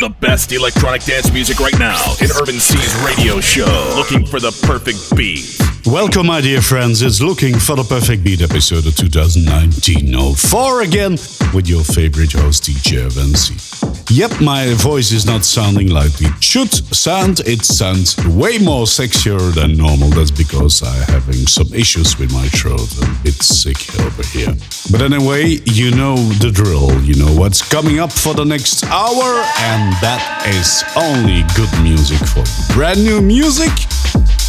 The best electronic dance music right now in Urban C's radio show. Looking for the perfect beat. Welcome, my dear friends. It's Looking for the Perfect Beat episode of 2019 04 again with your favorite host, DJ Urban C. Yep, my voice is not sounding like it should sound. It sounds way more sexier than normal. That's because I'm having some issues with my throat. I'm a bit sick over here. But anyway, you know the drill. You know what's coming up for the next hour, and that is only good music for. Brand new music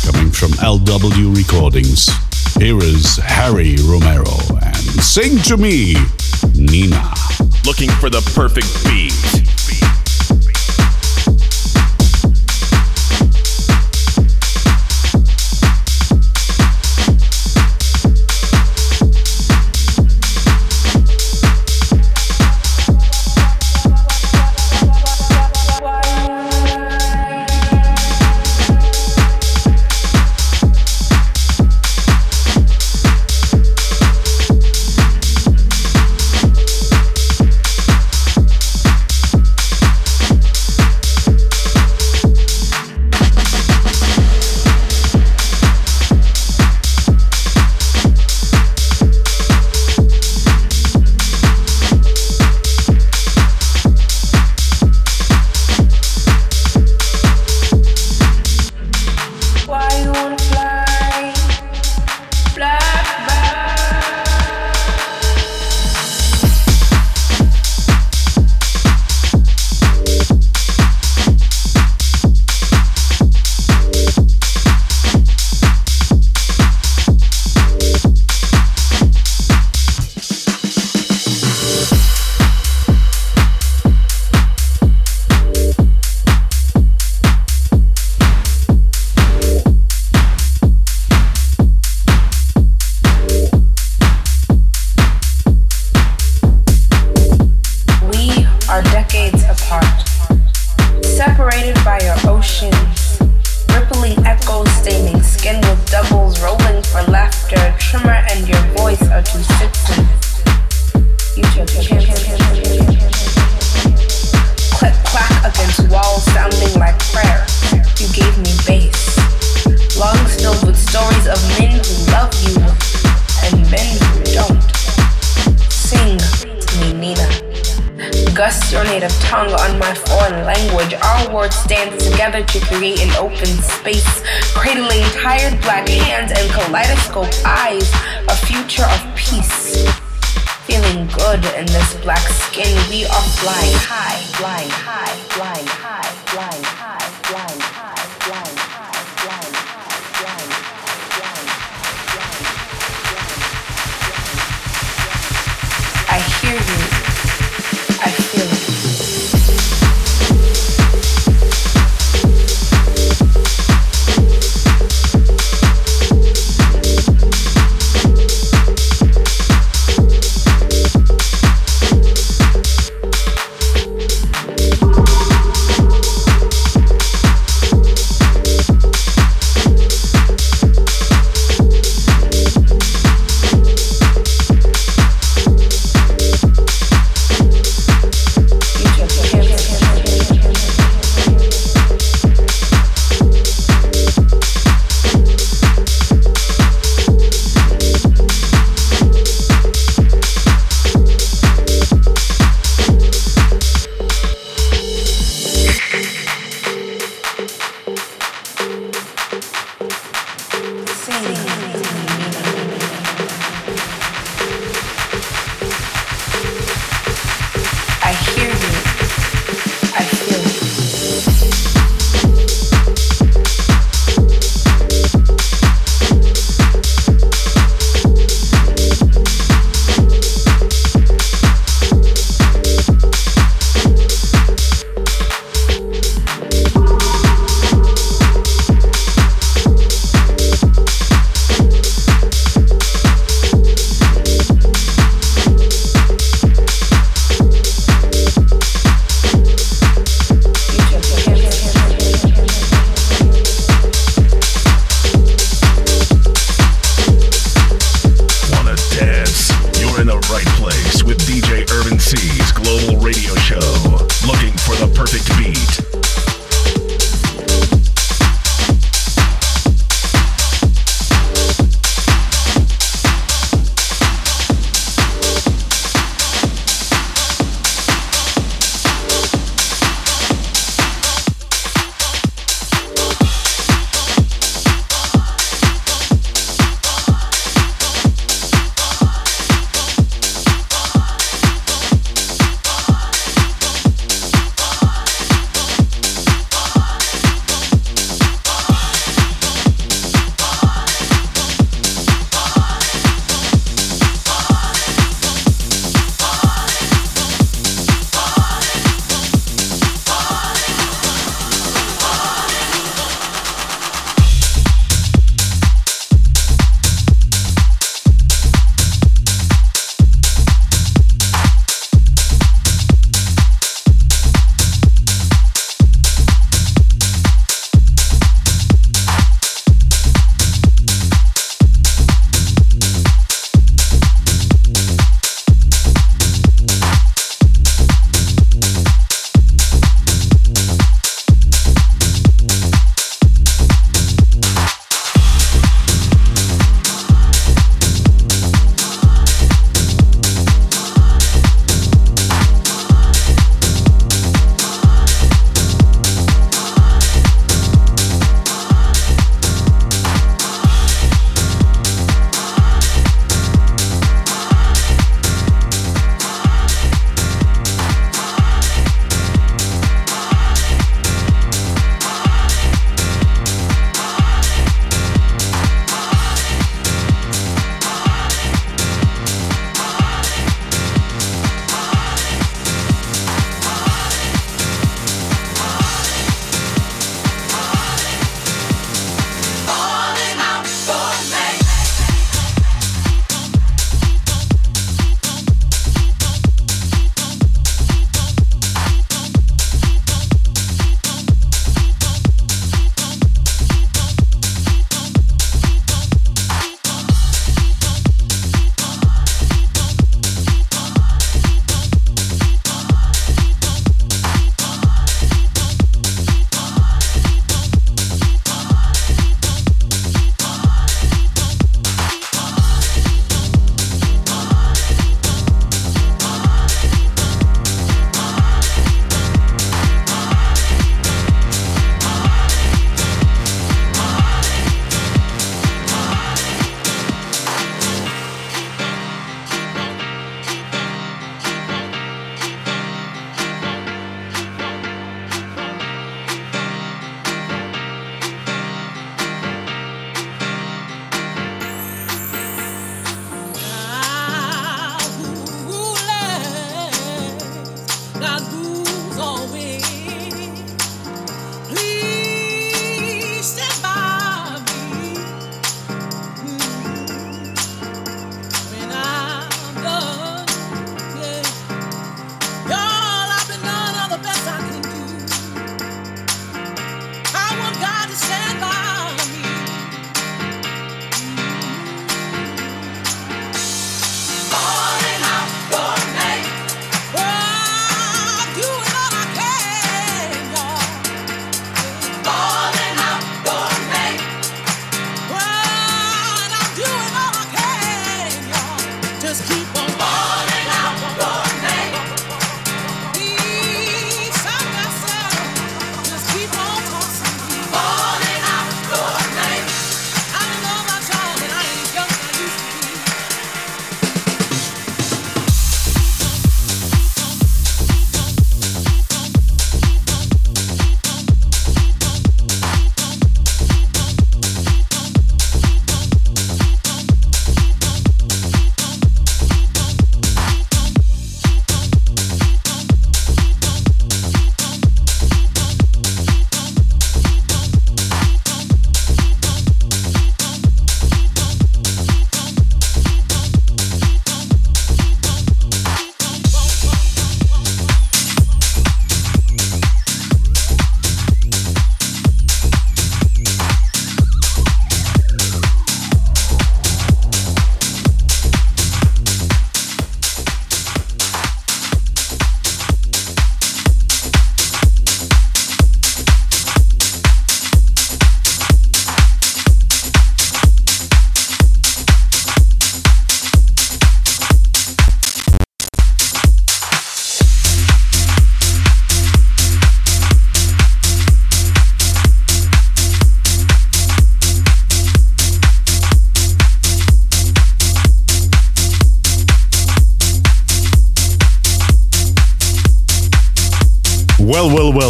coming from LW Recordings. Here is Harry Romero and Sing to Me, Nina. Looking for the perfect beat.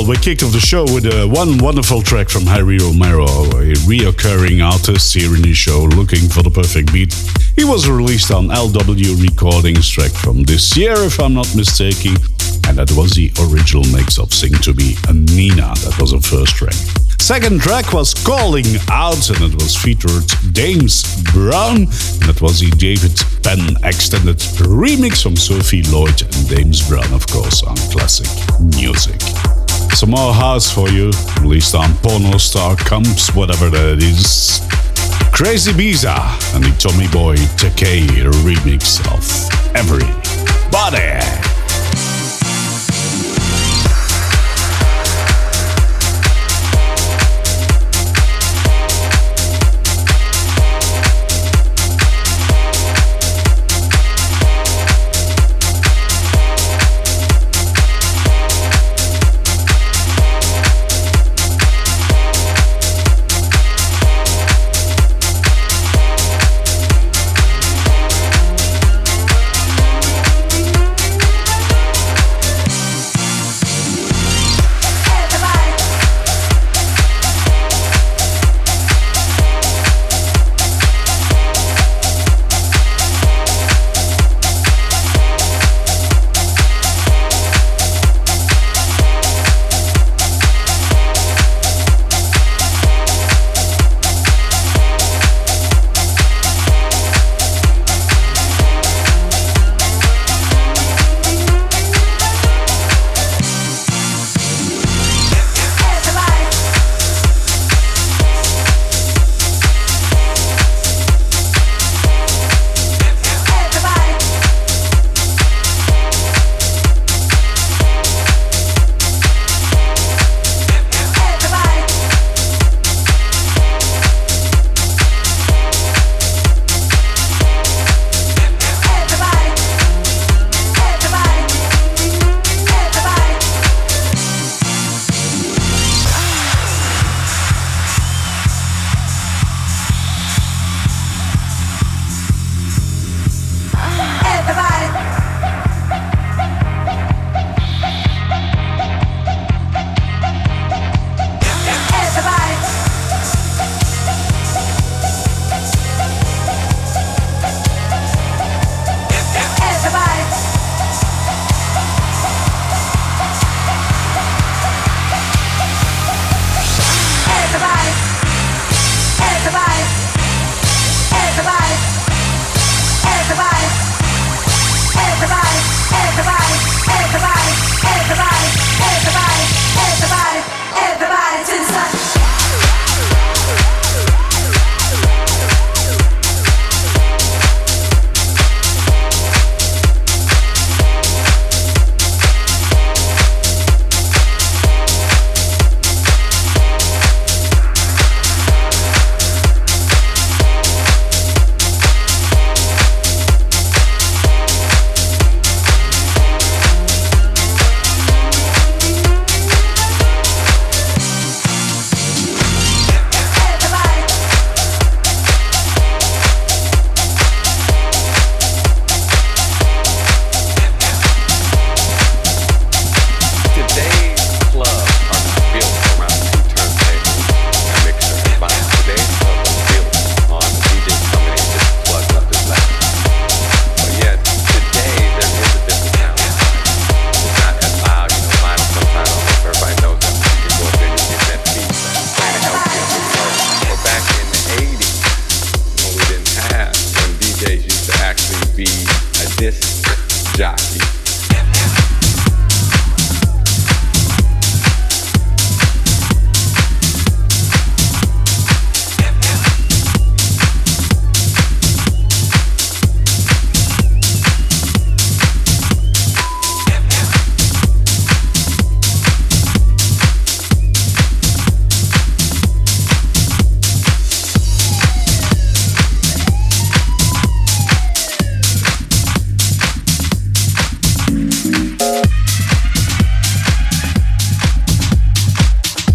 We kicked off the show with uh, one wonderful track from Harry Romero, a reoccurring artist here in the show, looking for the perfect beat. He was released on LW Recordings track from this year, if I'm not mistaken, and that was the original mix of Sing to Be Me Nina. That was the first track. Second track was Calling Out, and it was featured Dames Brown, and that was the David Penn extended remix from Sophie Lloyd and Dames Brown, of course, on classic music. Some more house for you, released on Porno Star Comes, whatever that is. Crazibiza and the Tommy Boy Takei remix of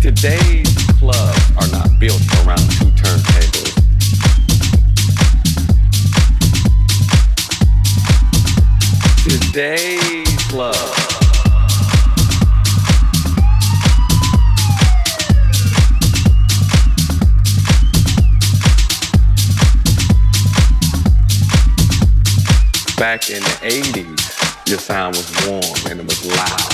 Today's clubs are not built around two turntables. Today's club. Back in the 80s, your sound was warm and it was loud.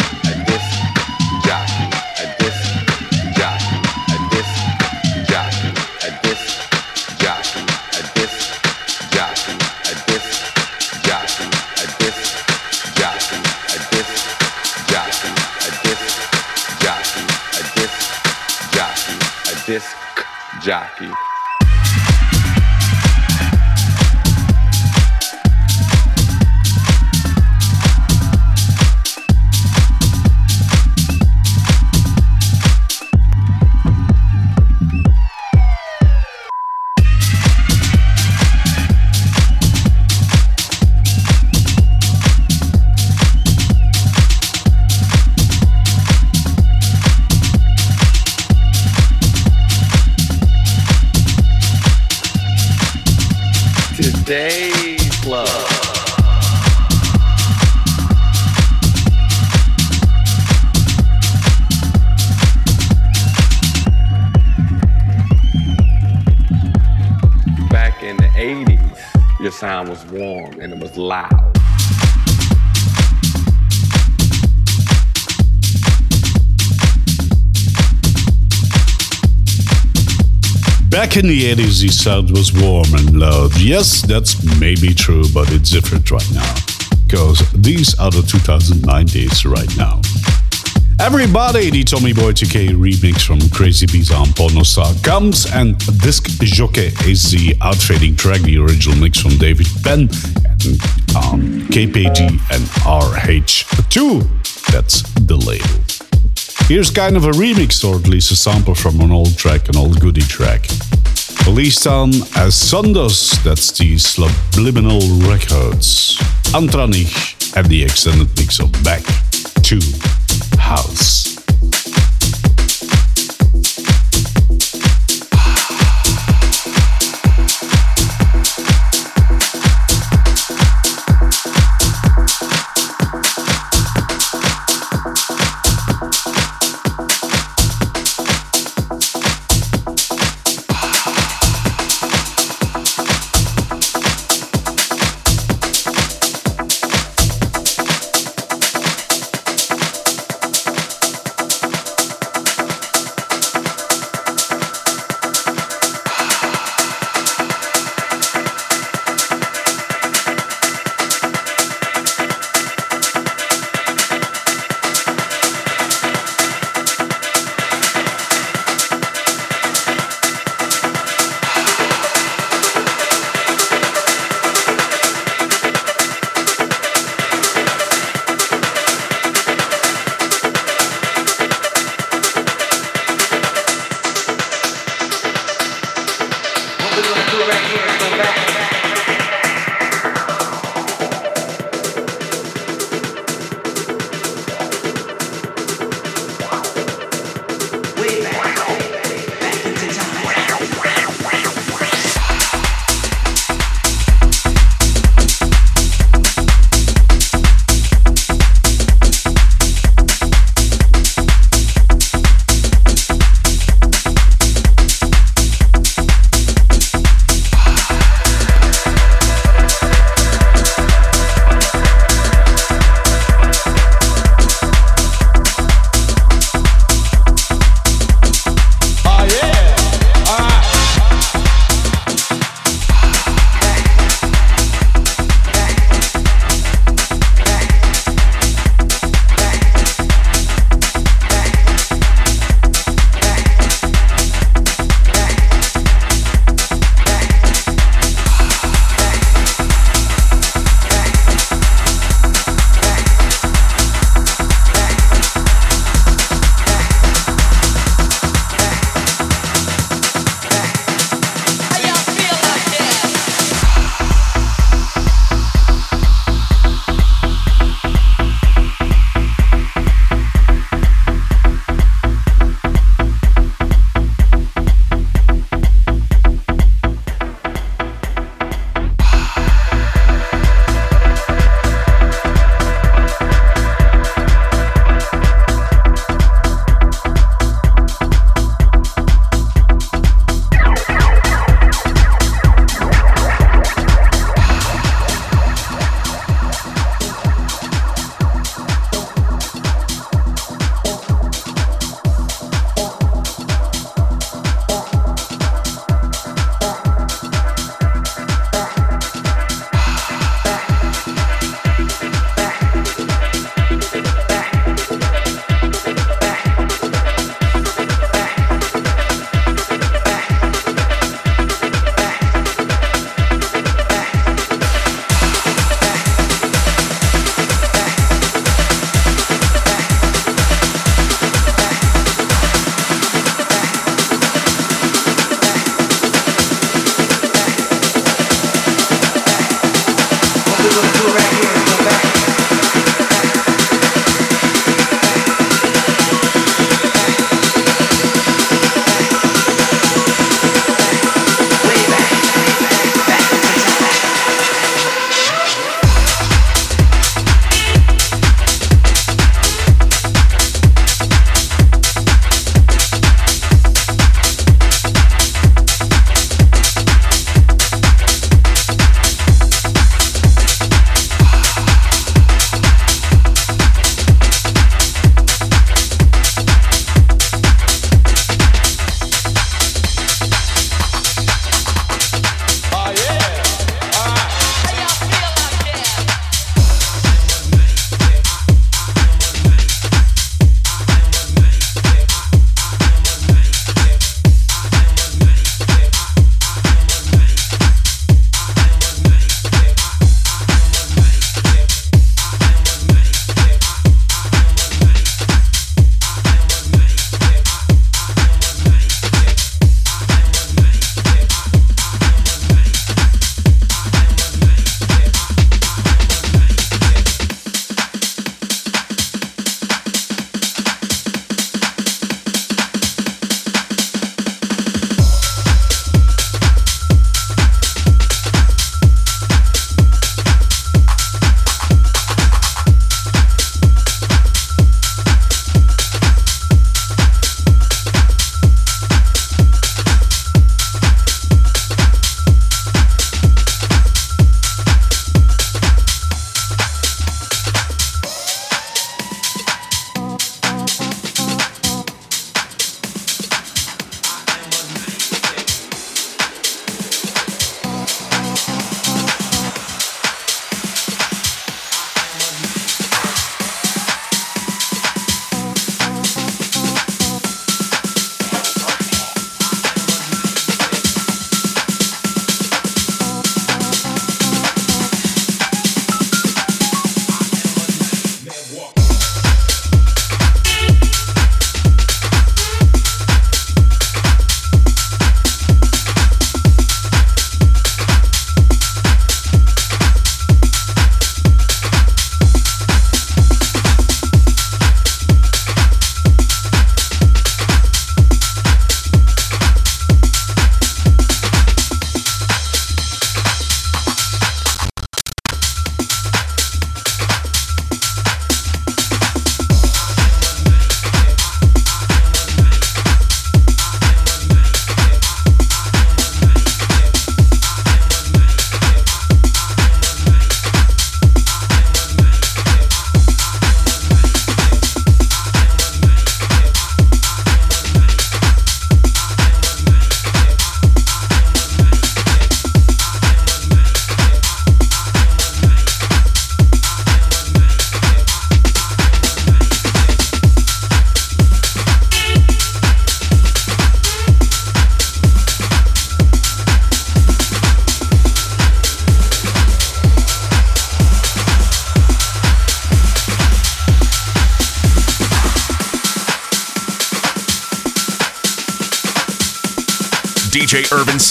Jockey. Back in the 80s, the sound was warm and loud. Yes, that's maybe true, but it's different right now. Because these are the 2090s right now. Everybody, the Tommy Boy 2K remix from Crazibiza and Pornostar comes, and Disc Jockey is the outfading track, the original mix from David Penn and um, KPD and RH2. That's the label. Here's kind of a remix, or at least a sample from an old track, an old goodie track. Released on as Sondos, that's the Subliminal Records. Antranig and the extended mix of Back to house.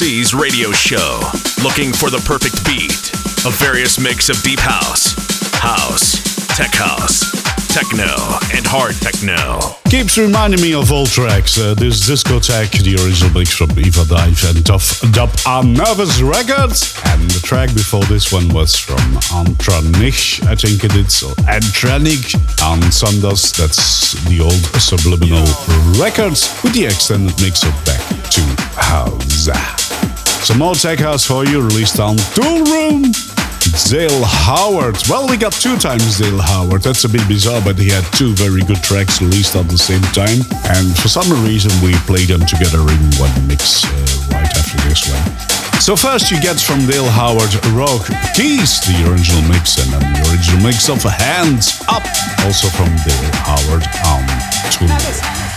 Radio show. Looking for the perfect beat? A various mix of deep house, house, tech house, techno, and hard techno. Keeps reminding me of old tracks. Uh, this discotheque, the original mix from Eva Dive and Duff Dub on Nervous Records. And the track before this one was from Antranig, I think it is, or on Sondos. That's the old Subliminal Records with the extended mix of Back to House. Some more tech house for you, released on Toolroom. Dale Howard. Well, we got two times Dale Howard. That's a bit bizarre, but he had two very good tracks released at the same time. And for some reason, we played them together in one mix uh, right after this one. So first you get from Dale Howard Rock Keys, the original mix, and then the original mix of Hands Up, also from Dale Howard on Tool.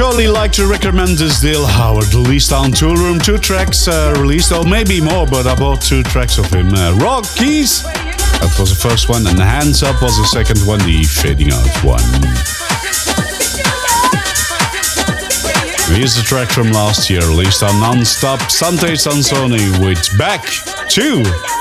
Surely like to recommend this deal. Howard released on Tool Room. two tracks uh, released, or maybe more, but I bought two tracks of him. Uh, Raw Keys, that was the first one, and Hands Up was the second one, the Fading Out one. Here's the track from last year, released on Non-Stop Sante Sansone with Back to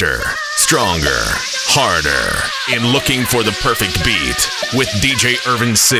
faster, stronger, harder in looking for the perfect beat with DJ Irvin C.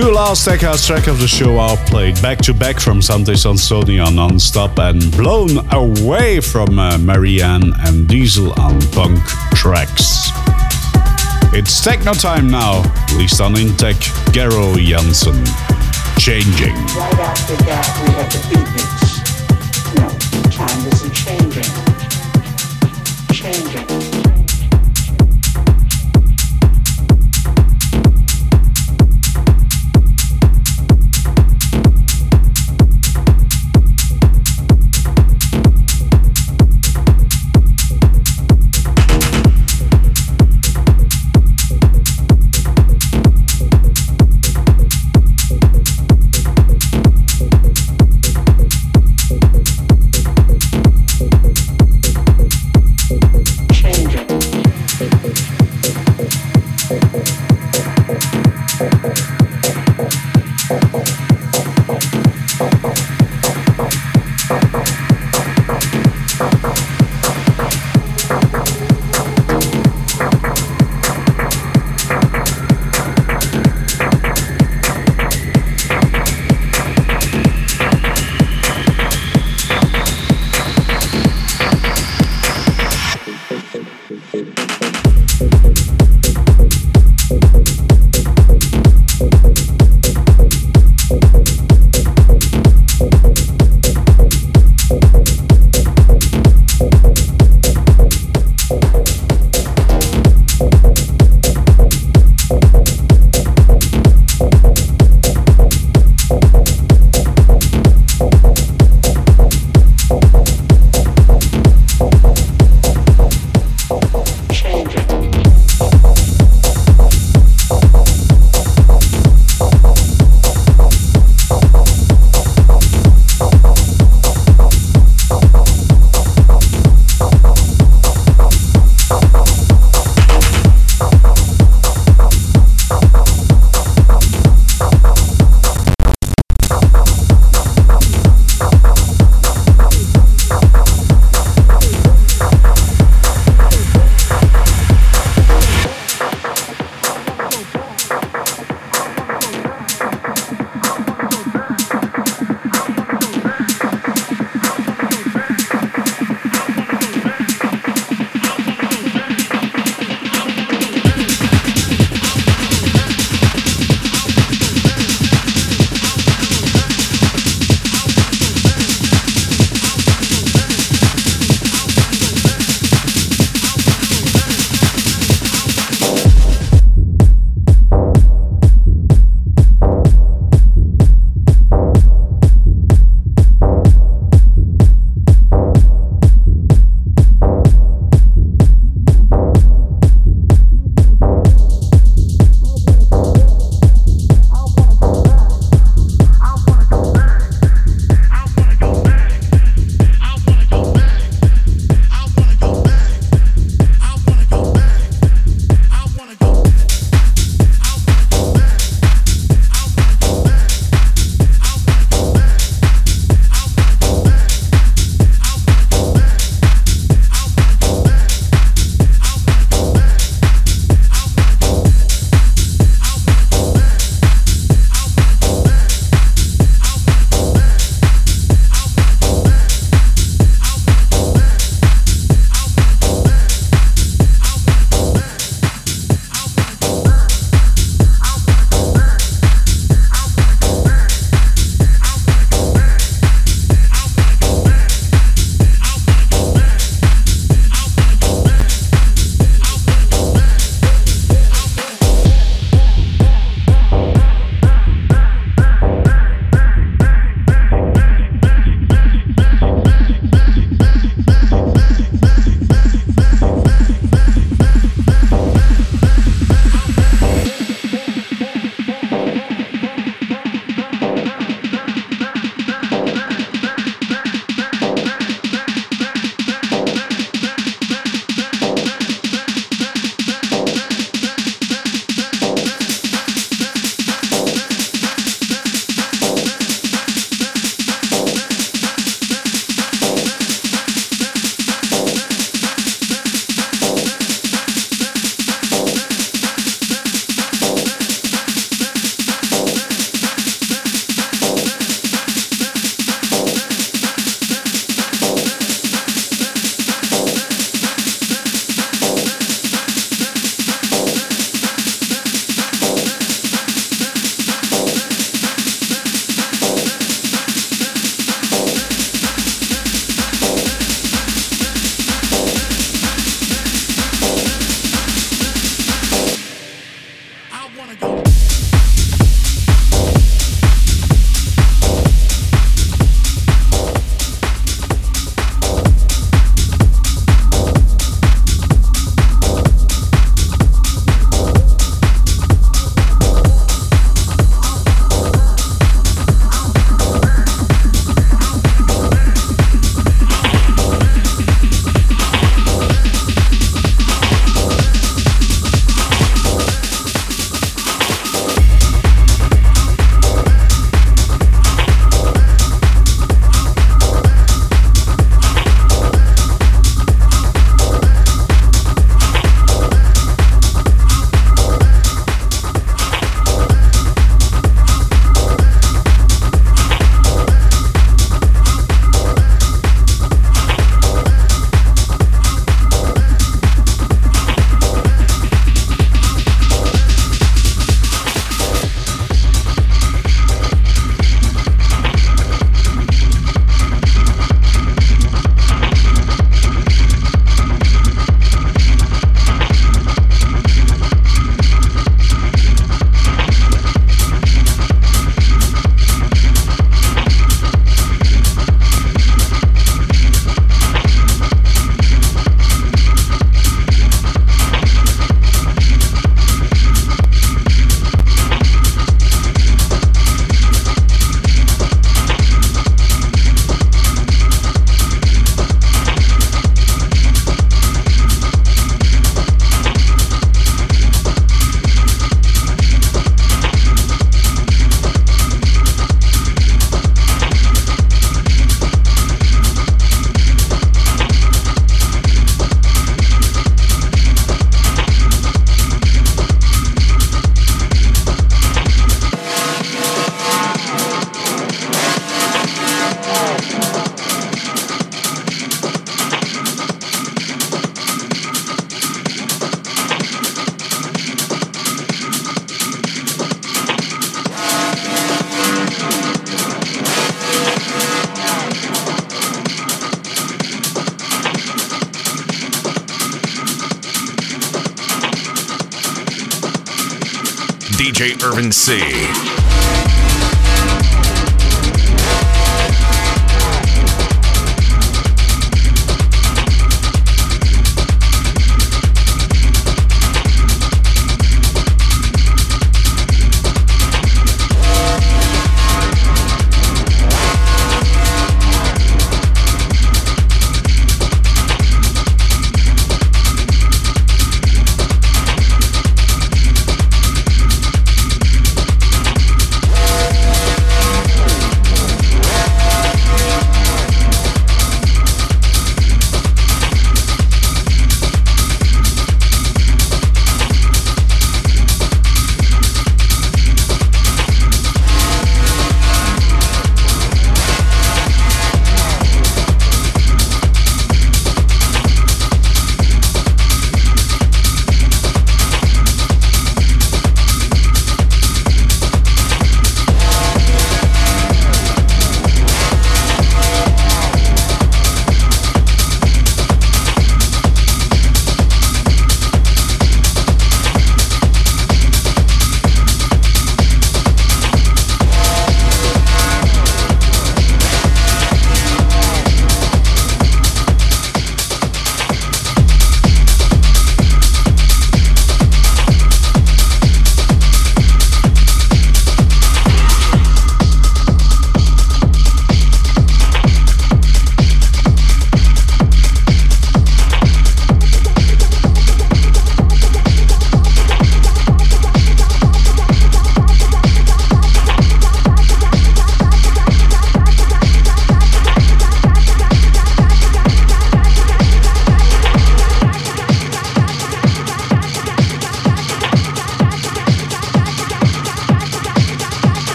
Two last tech house track of the show are played back to back from Sante on Non-Stop and Blown Away from uh, Marianne and Diesel on Punk Tracks. It's techno time now, released on Intec, Garo Jansen. Changing. Right after that, we have the DJ Irvin C.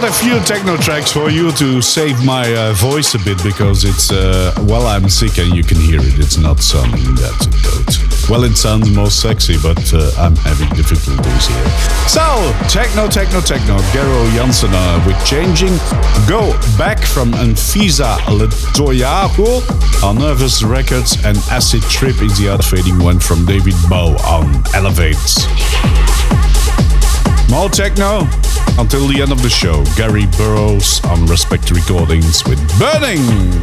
got a few techno tracks for you to save my uh, voice a bit because it's, uh, well, I'm sick and you can hear it. It's not sounding that good. Well, it sounds more sexy, but uh, I'm having difficulties here. So, techno, techno, techno. Gero Jansen uh, with Changing. Go back from Anfisa Letyago on Nervous Records and Acid Trip is the other fading one from David Bow on Elevates. More techno. Until the end of the show, Gary Burrows on Respect Recordings with Burning!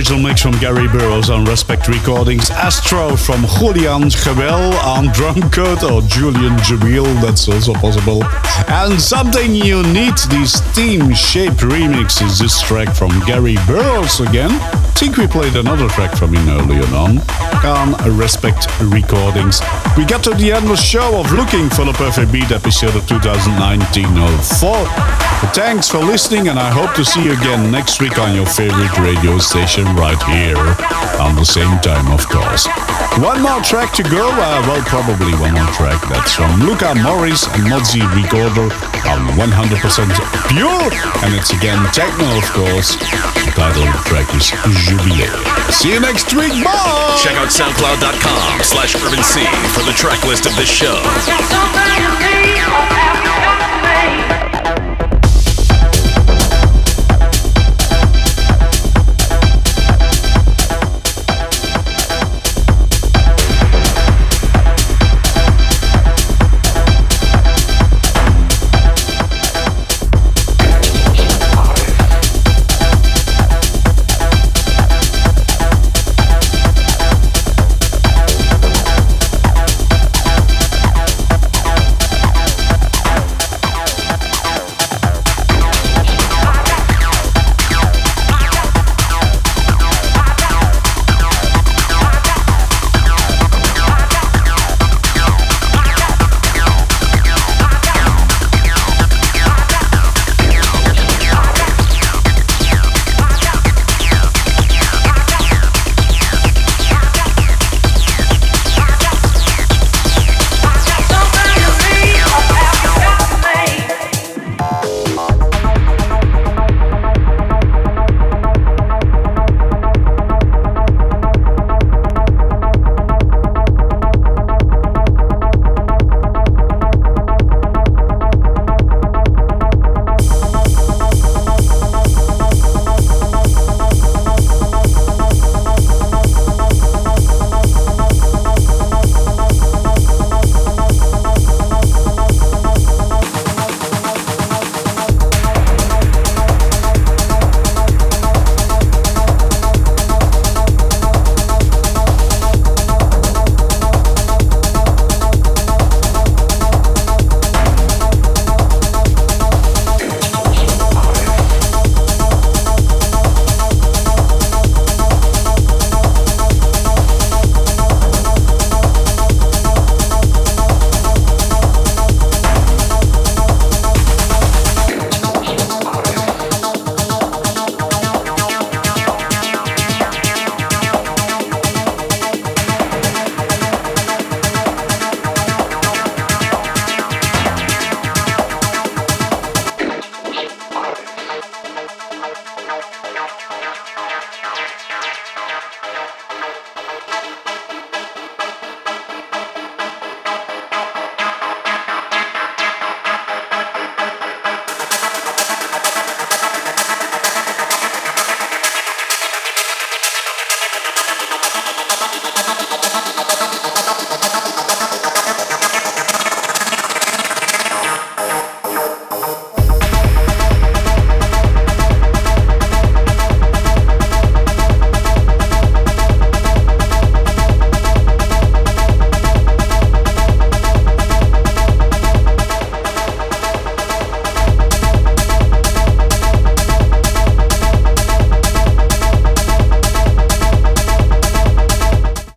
Original mix from Gary Burrows on Respect Recordings. Astro from Julian Jeweil on Drumcode or Julian Jamil, that's also possible. And Something You Need, these theme shaped remixes. This track from Gary Burrows again. I think we played another track from him earlier on on Respect Recordings. We got to the end of the show of Looking for the Perfect Beat episode of 2019-04. Thanks for listening, and I hope to see you again next week on your favorite radio station right here on the same time, of course. One more track to go. Uh, well, probably one more track. That's from Luca Morris and Mozzie Recorder on 100% Pure, and it's again techno, of course. The title of the track is Jubilé. See you next week. Bye. Check out soundcloud.com slash urban C for the track list of this show.